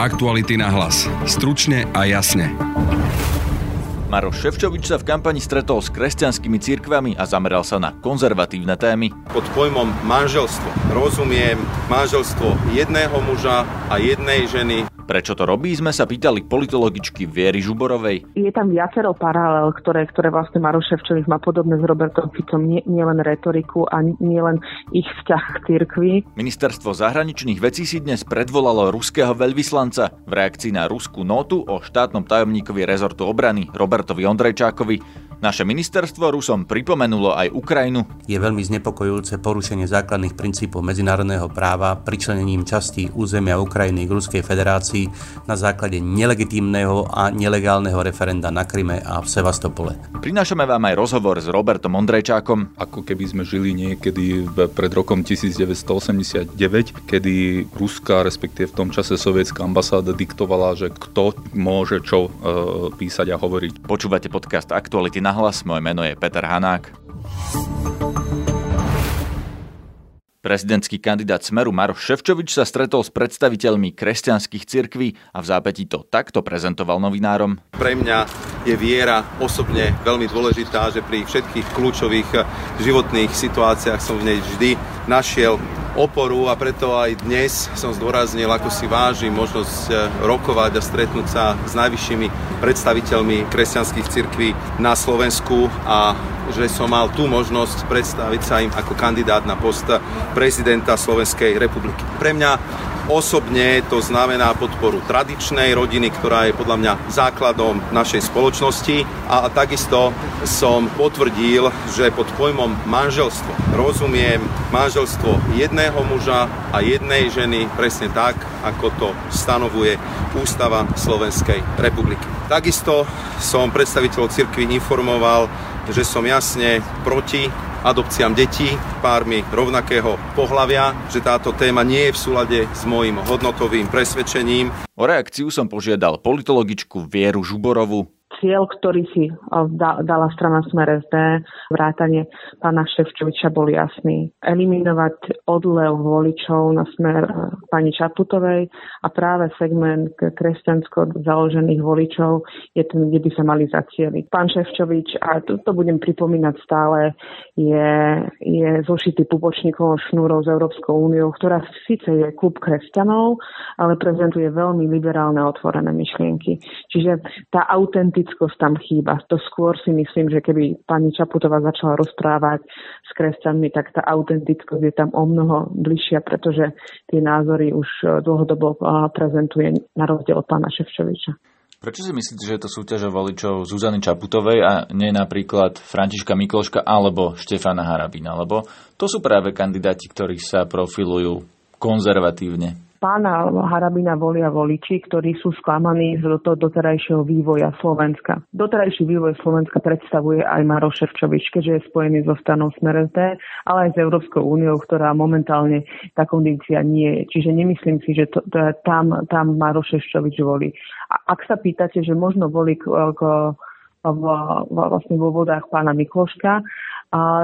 Aktuality na hlas. Stručne a jasne. Maroš Ševčovič sa v kampani stretol s kresťanskými cirkvami a zameral sa na konzervatívne témy. Pod pojmom manželstvo rozumiem manželstvo jedného muža a jednej ženy Prečo to robí, sme sa pýtali politologičky Viery Žuborovej. Je tam viacero paralel, ktoré, ktoré vlastne Maroš Ševčovič má podobné s Robertom Ficom, nie, nie len retoriku a nie len ich vzťah k cirkvi. Ministerstvo zahraničných vecí si dnes predvolalo ruského veľvyslanca v reakcii na ruskú notu o štátnom tajomníkovi rezortu obrany Robertovi Ondrejčákovi. Naše ministerstvo Rusom pripomenulo aj Ukrajinu. Je veľmi znepokojujúce porušenie základných princípov medzinárodného práva pričlenením častí územia Ukrajiny k Ruskej federácii na základe nelegitímneho a nelegálneho referenda na Kryme a v Sevastopole. Prinášame vám aj rozhovor s Robertom Ondrejčákom. Ako keby sme žili niekedy pred rokom 1989, kedy ruská, respektíve v tom čase sovietská ambasáda diktovala, že kto môže čo e, písať a hovoriť. Počúvate podcast Aktuality na nahlas. Moje meno je Peter Hanák. Prezidentský kandidát Smeru Maroš Ševčovič sa stretol s predstaviteľmi kresťanských cirkví a v zápätí to takto prezentoval novinárom. Pre mňa je viera osobne veľmi dôležitá, že pri všetkých kľúčových životných situáciách som v nej vždy našiel oporu a preto aj dnes som zdôraznil, ako si vážim možnosť rokovať a stretnúť sa s najvyššími predstaviteľmi kresťanských cirkví na Slovensku a že som mal tú možnosť predstaviť sa im ako kandidát na post prezidenta Slovenskej republiky. Pre mňa Osobne to znamená podporu tradičnej rodiny, ktorá je podľa mňa základom našej spoločnosti a takisto som potvrdil, že pod pojmom manželstvo rozumiem manželstvo jedného muža a jednej ženy presne tak, ako to stanovuje Ústava Slovenskej republiky. Takisto som predstaviteľov cirkvi informoval, že som jasne proti adopciám detí pármi rovnakého pohlavia, že táto téma nie je v súlade s môjim hodnotovým presvedčením. O reakciu som požiadal politologičku Vieru Žuborovu, cieľ, ktorý si dala strana Smer SD, vrátanie pána Ševčoviča bol jasný. Eliminovať odlev voličov na smer e, pani Čaputovej a práve segment kresťansko založených voličov je ten, kde by sa mali zacieliť. Pán Ševčovič, a to, to budem pripomínať stále, je, je zošitý pupočníkov šnúrov s Európskou úniou, ktorá síce je klub kresťanov, ale prezentuje veľmi liberálne otvorené myšlienky. Čiže tá autentická laickosť tam chýba. To skôr si myslím, že keby pani Čaputová začala rozprávať s kresťanmi, tak tá autentickosť je tam o mnoho bližšia, pretože tie názory už eh, dlhodobo prezentuje na rozdiel od pána Ševčoviča. Prečo si myslíte, že je to súťaž voličov Zuzany Čaputovej a nie napríklad Františka Mikloška alebo Štefana Harabina? Lebo to sú práve kandidáti, ktorí sa profilujú konzervatívne pána Harabina volia voliči, ktorí sú sklamaní z toho doterajšieho vývoja Slovenska. Doterajší vývoj Slovenska predstavuje aj Maroš Ševčovič, keďže je spojený so stanou Smer SD, ale aj s Európskou úniou, ktorá momentálne tá kondícia nie je. Čiže nemyslím si, že to, to, tam, tam Maroš Ševčovič volí. A ak sa pýtate, že možno volí k, k v, vlastne vo vodách pána Mikloška, a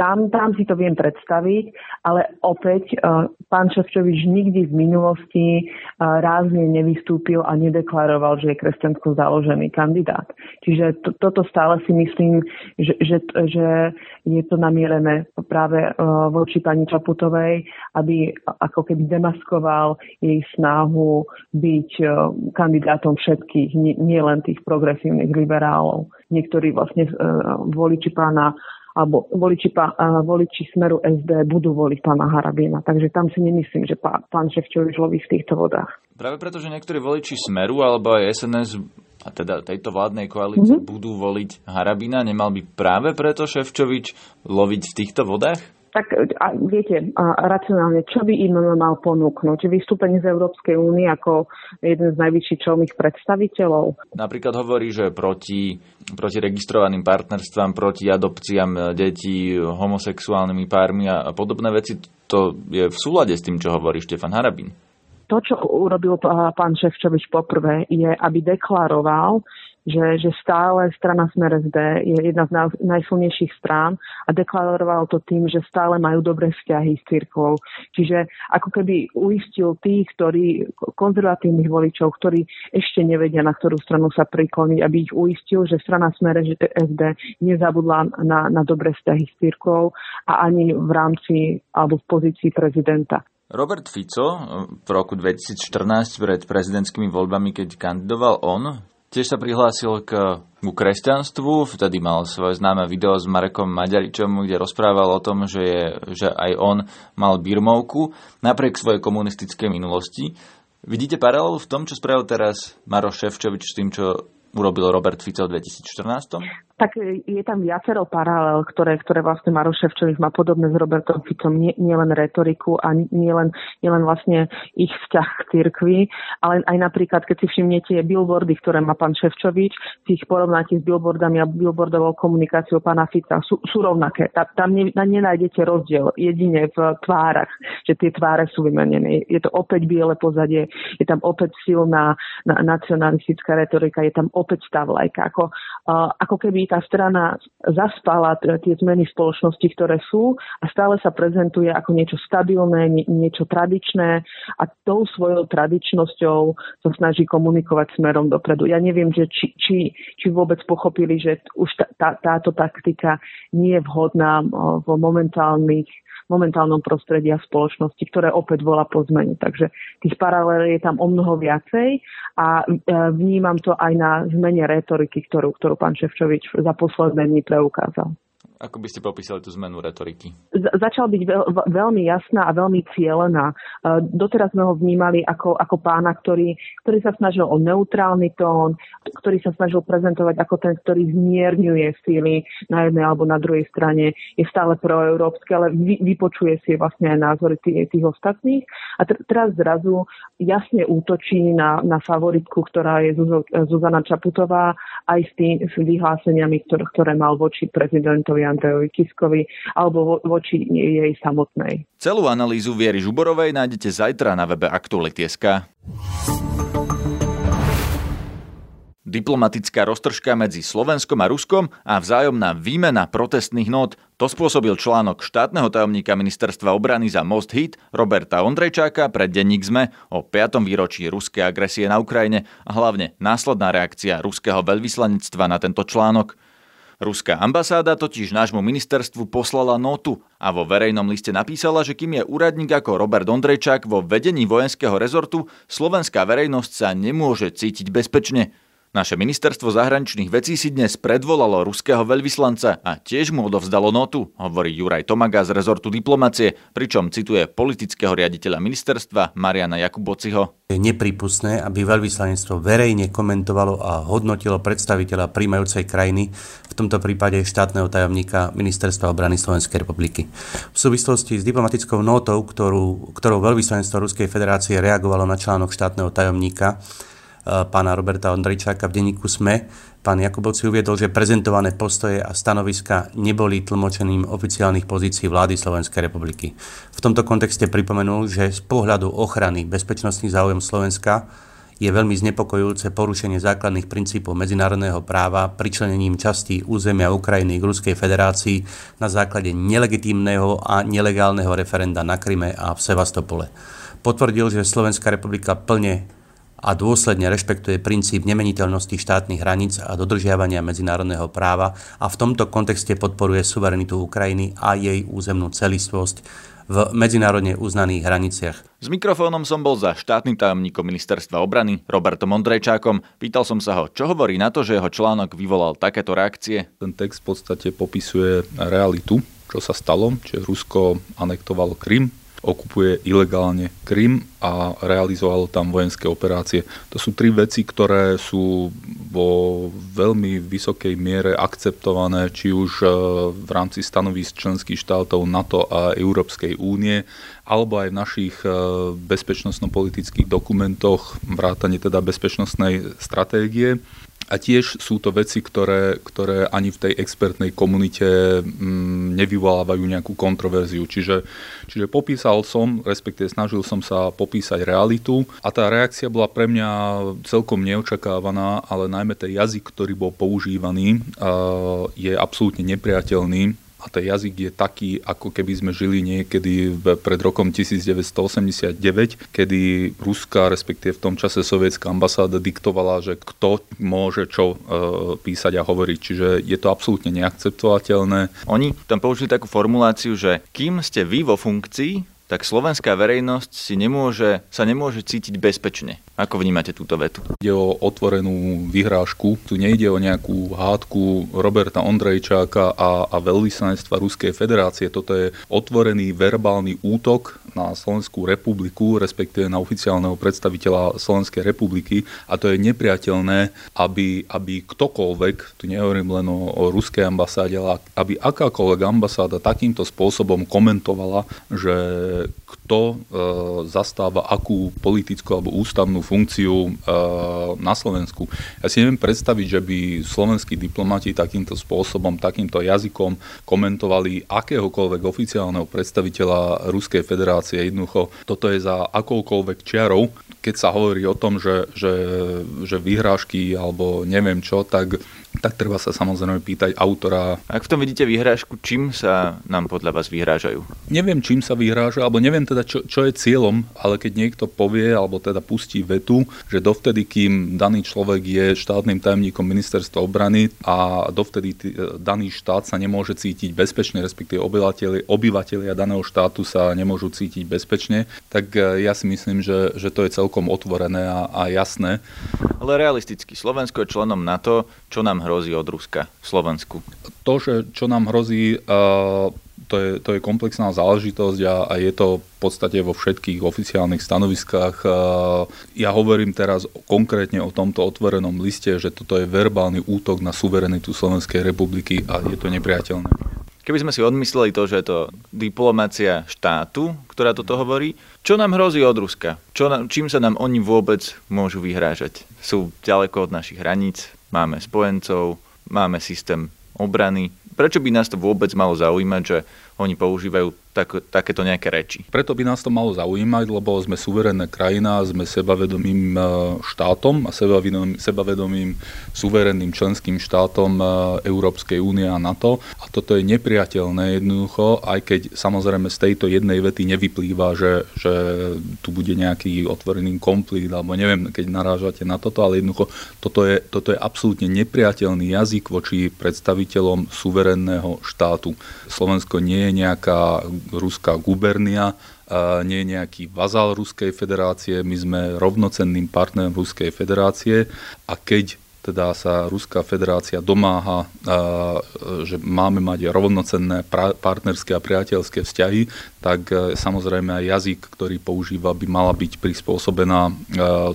tam, tam si to viem predstaviť, ale opäť uh, pán Ševčovič nikdy v minulosti uh, rázne nevystúpil a nedeklaroval, že je kresťansko založený kandidát. Čiže to, toto stále si myslím, že, že, že je to namierené práve uh, voči pani Čaputovej, aby ako keby demaskoval jej snahu byť kandidátom všetkých, nie, nie len tých progresívnych liberálov. Niektorí vlastne voliči pána alebo voliči, pá, voliči Smeru SD budú voliť pána Harabina. Takže tam si nemyslím, že pán, pán Ševčovič loví v týchto vodách. Práve preto, že niektorí voliči Smeru alebo aj SNS a teda tejto vládnej koalície mm-hmm. budú voliť Harabina, nemal by práve preto Ševčovič loviť v týchto vodách? Tak a viete, a racionálne, čo by im mal ponúknuť? Vystúpenie z Európskej únie ako jeden z najvyšších čelných predstaviteľov? Napríklad hovorí, že proti, proti registrovaným partnerstvám, proti adopciám detí, homosexuálnymi pármi a, podobné veci, to je v súlade s tým, čo hovorí Štefan Harabín. To, čo urobil pán Ševčovič poprvé, je, aby deklaroval, že, že stále strana Smer SD je jedna z najsilnejších strán a deklaroval to tým, že stále majú dobré vzťahy s církvou. Čiže ako keby uistil tých, ktorí, konzervatívnych voličov, ktorí ešte nevedia, na ktorú stranu sa prikloniť, aby ich uistil, že strana Smer SD nezabudla na, na dobré vzťahy s církvou a ani v rámci alebo v pozícii prezidenta. Robert Fico v roku 2014 pred prezidentskými voľbami, keď kandidoval on, tiež sa prihlásil k, k kresťanstvu, vtedy mal svoje známe video s Marekom Maďaričom, kde rozprával o tom, že, je, že aj on mal birmovku napriek svojej komunistickej minulosti. Vidíte paralelu v tom, čo spravil teraz Maroš Ševčovič s tým, čo urobil Robert Fico v 2014? Tak je tam viacero paralel, ktoré, ktoré vlastne Maroš má podobné s Robertom Ficom, nie, nie len retoriku a nie len, nie vlastne ich vzťah k cirkvi, ale aj napríklad, keď si všimnete billboardy, ktoré má pán Ševčovič, si ich porovnáte s billboardami a billboardovou komunikáciou pána Fica, sú, sú rovnaké. Tam, tam ne, nenájdete rozdiel jedine v tvárach, že tie tváre sú vymenené. Je to opäť biele pozadie, je tam opäť silná na, nacionalistická retorika, je tam opäť stav lajka. Ako, uh, ako keby tá strana zaspala tie zmeny spoločnosti, ktoré sú a stále sa prezentuje ako niečo stabilné, niečo tradičné a tou svojou tradičnosťou sa snaží komunikovať smerom dopredu. Ja neviem, že či, či, či vôbec pochopili, že už tá, táto taktika nie je vhodná v momentálnych momentálnom prostredí a spoločnosti, ktoré opäť volá po zmene. Takže tých paralel je tam o mnoho viacej a e, vnímam to aj na zmene retoriky, ktorú, ktorú pán Ševčovič za posledné dni preukázal. Ako by ste popísali tú zmenu retoriky? Začal byť veľ, veľmi jasná a veľmi cielená. E, doteraz sme ho vnímali ako, ako pána, ktorý, ktorý sa snažil o neutrálny tón, ktorý sa snažil prezentovať ako ten, ktorý zmierňuje síly na jednej alebo na druhej strane, je stále proeurópske, ale vy, vypočuje si vlastne aj názory tých, tých ostatných. A t- teraz zrazu jasne útočí na, na favoritku, ktorá je Zuzana Čaputová, aj s, tým, s vyhláseniami, ktoré, ktoré mal voči prezidentovi Andrejovi Kiskovi alebo vo, voči jej samotnej. Celú analýzu Viery Žuborovej nájdete zajtra na webe Aktuality.sk. Diplomatická roztržka medzi Slovenskom a Ruskom a vzájomná výmena protestných nót to spôsobil článok štátneho tajomníka ministerstva obrany za Most Hit Roberta Ondrejčáka pre denník ZME o 5. výročí ruskej agresie na Ukrajine a hlavne následná reakcia ruského veľvyslanectva na tento článok. Ruská ambasáda totiž nášmu ministerstvu poslala notu a vo verejnom liste napísala, že kým je úradník ako Robert Ondrejčák vo vedení vojenského rezortu, slovenská verejnosť sa nemôže cítiť bezpečne. Naše ministerstvo zahraničných vecí si dnes predvolalo ruského veľvyslanca a tiež mu odovzdalo notu, hovorí Juraj Tomaga z rezortu diplomacie, pričom cituje politického riaditeľa ministerstva Mariana Jakubociho. Je nepripustné, aby veľvyslanectvo verejne komentovalo a hodnotilo predstaviteľa príjmajúcej krajiny, v tomto prípade štátneho tajomníka Ministerstva obrany Slovenskej republiky. V súvislosti s diplomatickou notou, ktorú, ktorou veľvyslanectvo Ruskej federácie reagovalo na článok štátneho tajomníka, pána Roberta Ondrejčáka v denníku SME. Pán Jakubovci uviedol, že prezentované postoje a stanoviska neboli tlmočením oficiálnych pozícií vlády Slovenskej republiky. V tomto kontexte pripomenul, že z pohľadu ochrany bezpečnostných záujem Slovenska je veľmi znepokojujúce porušenie základných princípov medzinárodného práva pričlenením častí územia Ukrajiny k Ruskej federácii na základe nelegitímneho a nelegálneho referenda na Kryme a v Sevastopole. Potvrdil, že Slovenská republika plne a dôsledne rešpektuje princíp nemeniteľnosti štátnych hraníc a dodržiavania medzinárodného práva a v tomto kontexte podporuje suverenitu Ukrajiny a jej územnú celistvosť v medzinárodne uznaných hraniciach. S mikrofónom som bol za štátnym tajomníkom ministerstva obrany Robertom Ondrejčákom. Pýtal som sa ho, čo hovorí na to, že jeho článok vyvolal takéto reakcie. Ten text v podstate popisuje realitu, čo sa stalo, čiže Rusko anektovalo Krym, okupuje ilegálne Krym a realizovalo tam vojenské operácie. To sú tri veci, ktoré sú vo veľmi vysokej miere akceptované, či už e, v rámci stanovisk členských štátov NATO a Európskej únie, alebo aj v našich e, bezpečnostno-politických dokumentoch, vrátane teda bezpečnostnej stratégie. A tiež sú to veci, ktoré, ktoré ani v tej expertnej komunite mm, nevyvolávajú nejakú kontroverziu. Čiže, čiže popísal som, respektíve snažil som sa popísať realitu a tá reakcia bola pre mňa celkom neočakávaná, ale najmä ten jazyk, ktorý bol používaný, je absolútne nepriateľný a ten jazyk je taký, ako keby sme žili niekedy pred rokom 1989, kedy ruská, respektíve v tom čase sovietská ambasáda diktovala, že kto môže čo e, písať a hovoriť. Čiže je to absolútne neakceptovateľné. Oni tam použili takú formuláciu, že kým ste vy vo funkcii, tak slovenská verejnosť si nemôže, sa nemôže cítiť bezpečne. Ako vnímate túto vetu? Ide o otvorenú vyhrážku. Tu nejde o nejakú hádku Roberta Ondrejčáka a, a veľvyslanectva Ruskej federácie. Toto je otvorený verbálny útok na Slovenskú republiku, respektíve na oficiálneho predstaviteľa Slovenskej republiky. A to je nepriateľné, aby, aby ktokoľvek, tu nehovorím len o, o ruskej ambasáde, ale aby akákoľvek ambasáda takýmto spôsobom komentovala, že kto e, zastáva akú politickú alebo ústavnú funkciu e, na Slovensku. Ja si neviem predstaviť, že by slovenskí diplomati takýmto spôsobom, takýmto jazykom komentovali akéhokoľvek oficiálneho predstaviteľa Ruskej federácie. Jednoducho, toto je za akoukoľvek čiarou. Keď sa hovorí o tom, že, že, že vyhrážky alebo neviem čo, tak tak treba sa samozrejme pýtať autora. Ak v tom vidíte vyhrážku, čím sa nám podľa vás vyhrážajú? Neviem, čím sa vyhráža, alebo neviem teda, čo, čo je cieľom, ale keď niekto povie, alebo teda pustí vetu, že dovtedy, kým daný človek je štátnym tajomníkom ministerstva obrany a dovtedy tý, daný štát sa nemôže cítiť bezpečne, respektíve obyvateľi, obyvateľia daného štátu sa nemôžu cítiť bezpečne, tak e, ja si myslím, že, že to je celkom otvorené a, a jasné. Ale realisticky, Slovensko je členom NATO, čo nám hrozí od Ruska v Slovensku? To, že čo nám hrozí, to je, to je komplexná záležitosť a, a je to v podstate vo všetkých oficiálnych stanoviskách. Ja hovorím teraz konkrétne o tomto otvorenom liste, že toto je verbálny útok na suverenitu Slovenskej republiky a je to nepriateľné. Keby sme si odmysleli to, že je to diplomácia štátu, ktorá toto hovorí, čo nám hrozí od Ruska? Čo nám, čím sa nám oni vôbec môžu vyhrážať? Sú ďaleko od našich hraníc, máme spojencov, máme systém obrany. Prečo by nás to vôbec malo zaujímať, že oni používajú tak, takéto nejaké reči. Preto by nás to malo zaujímať, lebo sme suverénna krajina, sme sebavedomým e, štátom a sebavedomým, sebavedomým suverénnym členským štátom e, Európskej únie a NATO. A toto je nepriateľné jednoducho, aj keď samozrejme z tejto jednej vety nevyplýva, že, že tu bude nejaký otvorený konflikt, alebo neviem, keď narážate na toto, ale jednoducho toto je, toto je absolútne nepriateľný jazyk voči predstaviteľom suverénneho štátu. Slovensko nie je nejaká ruská gubernia, nie je nejaký vazal Ruskej federácie, my sme rovnocenným partnerom Ruskej federácie a keď teda sa Ruská federácia domáha, že máme mať rovnocenné partnerské a priateľské vzťahy, tak e, samozrejme aj jazyk, ktorý používa, by mala byť prispôsobená e,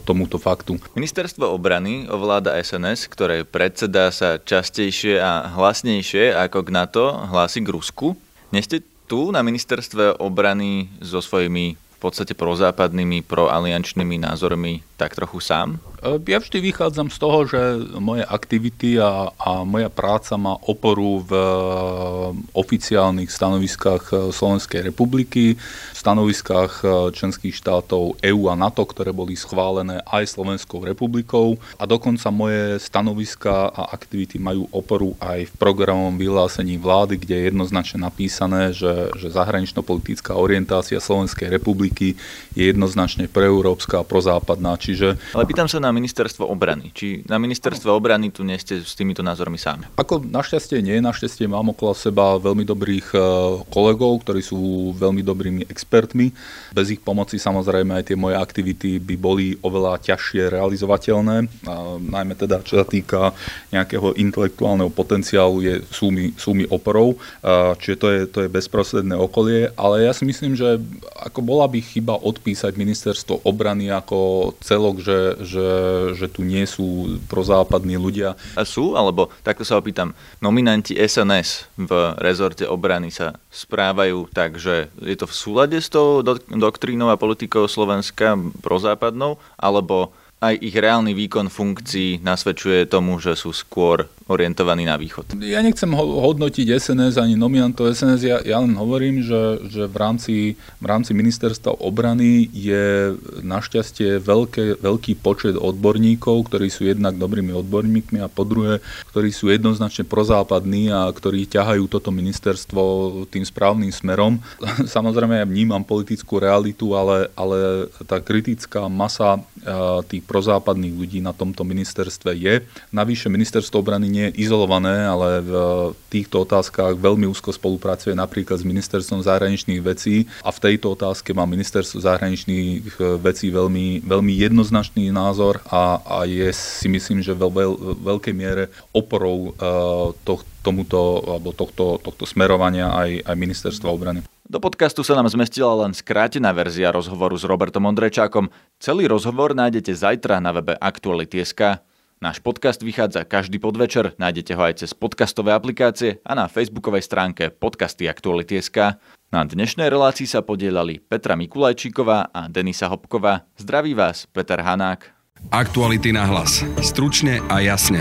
tomuto faktu. Ministerstvo obrany ovláda SNS, ktoré predseda sa častejšie a hlasnejšie ako k NATO hlási k Rusku. Neste tu na ministerstve obrany so svojimi v podstate prozápadnými, proaliančnými názormi tak trochu sám? E, ja vždy vychádzam z toho, že moje aktivity a, a moja práca má oporu v e, oficiálnych stanoviskách e, Slovenskej republiky, stanoviskách členských štátov EÚ a NATO, ktoré boli schválené aj Slovenskou republikou a dokonca moje stanoviska a aktivity majú oporu aj v programovom vyhlásení vlády, kde je jednoznačne napísané, že, že zahranično-politická orientácia Slovenskej republiky je jednoznačne preeurópska a prozápadná. Čiže... Ale pýtam sa na ministerstvo obrany. Či na ministerstve obrany tu nie ste s týmito názormi sami? Ako našťastie nie, našťastie mám okolo seba veľmi dobrých e, kolegov, ktorí sú veľmi dobrými expertmi. Bez ich pomoci samozrejme aj tie moje aktivity by boli oveľa ťažšie realizovateľné, a najmä teda čo sa týka nejakého intelektuálneho potenciálu je, sú, mi, sú mi oporou, čiže to je, to je bezprostredné okolie, ale ja si myslím, že ako bola by chyba odpísať ministerstvo obrany ako celok, že, že, že tu nie sú prozápadní ľudia. A sú, alebo takto sa opýtam, nominanti SNS v rezorte obrany sa správajú tak, že je to v súlade s tou doktrínou a politikou Slovenska prozápadnou, alebo aj ich reálny výkon funkcií nasvedčuje tomu, že sú skôr orientovaní na východ. Ja nechcem ho- hodnotiť SNS ani nominantov SNS, ja, ja len hovorím, že, že v, rámci, v rámci ministerstva obrany je našťastie veľké, veľký počet odborníkov, ktorí sú jednak dobrými odborníkmi a po druhé, ktorí sú jednoznačne prozápadní a ktorí ťahajú toto ministerstvo tým správnym smerom. Samozrejme ja vnímam politickú realitu, ale, ale tá kritická masa tých prozápadných ľudí na tomto ministerstve je. Navyše ministerstvo obrany nie izolované, ale v týchto otázkach veľmi úzko spolupracuje napríklad s ministerstvom zahraničných vecí a v tejto otázke má ministerstvo zahraničných vecí veľmi, veľmi jednoznačný názor a, a je si myslím, že vo veľ, veľkej miere oporou uh, to, tomuto, alebo tohto, tohto smerovania aj, aj ministerstva obrany. Do podcastu sa nám zmestila len skrátená verzia rozhovoru s Robertom Ondrejčákom. Celý rozhovor nájdete zajtra na webe Aktuality.sk. Náš podcast vychádza každý podvečer, nájdete ho aj cez podcastové aplikácie a na facebookovej stránke podcasty Aktuality.sk. Na dnešnej relácii sa podielali Petra Mikulajčíková a Denisa Hopková. Zdraví vás Peter Hanák. Aktuality na hlas. Stručne a jasne.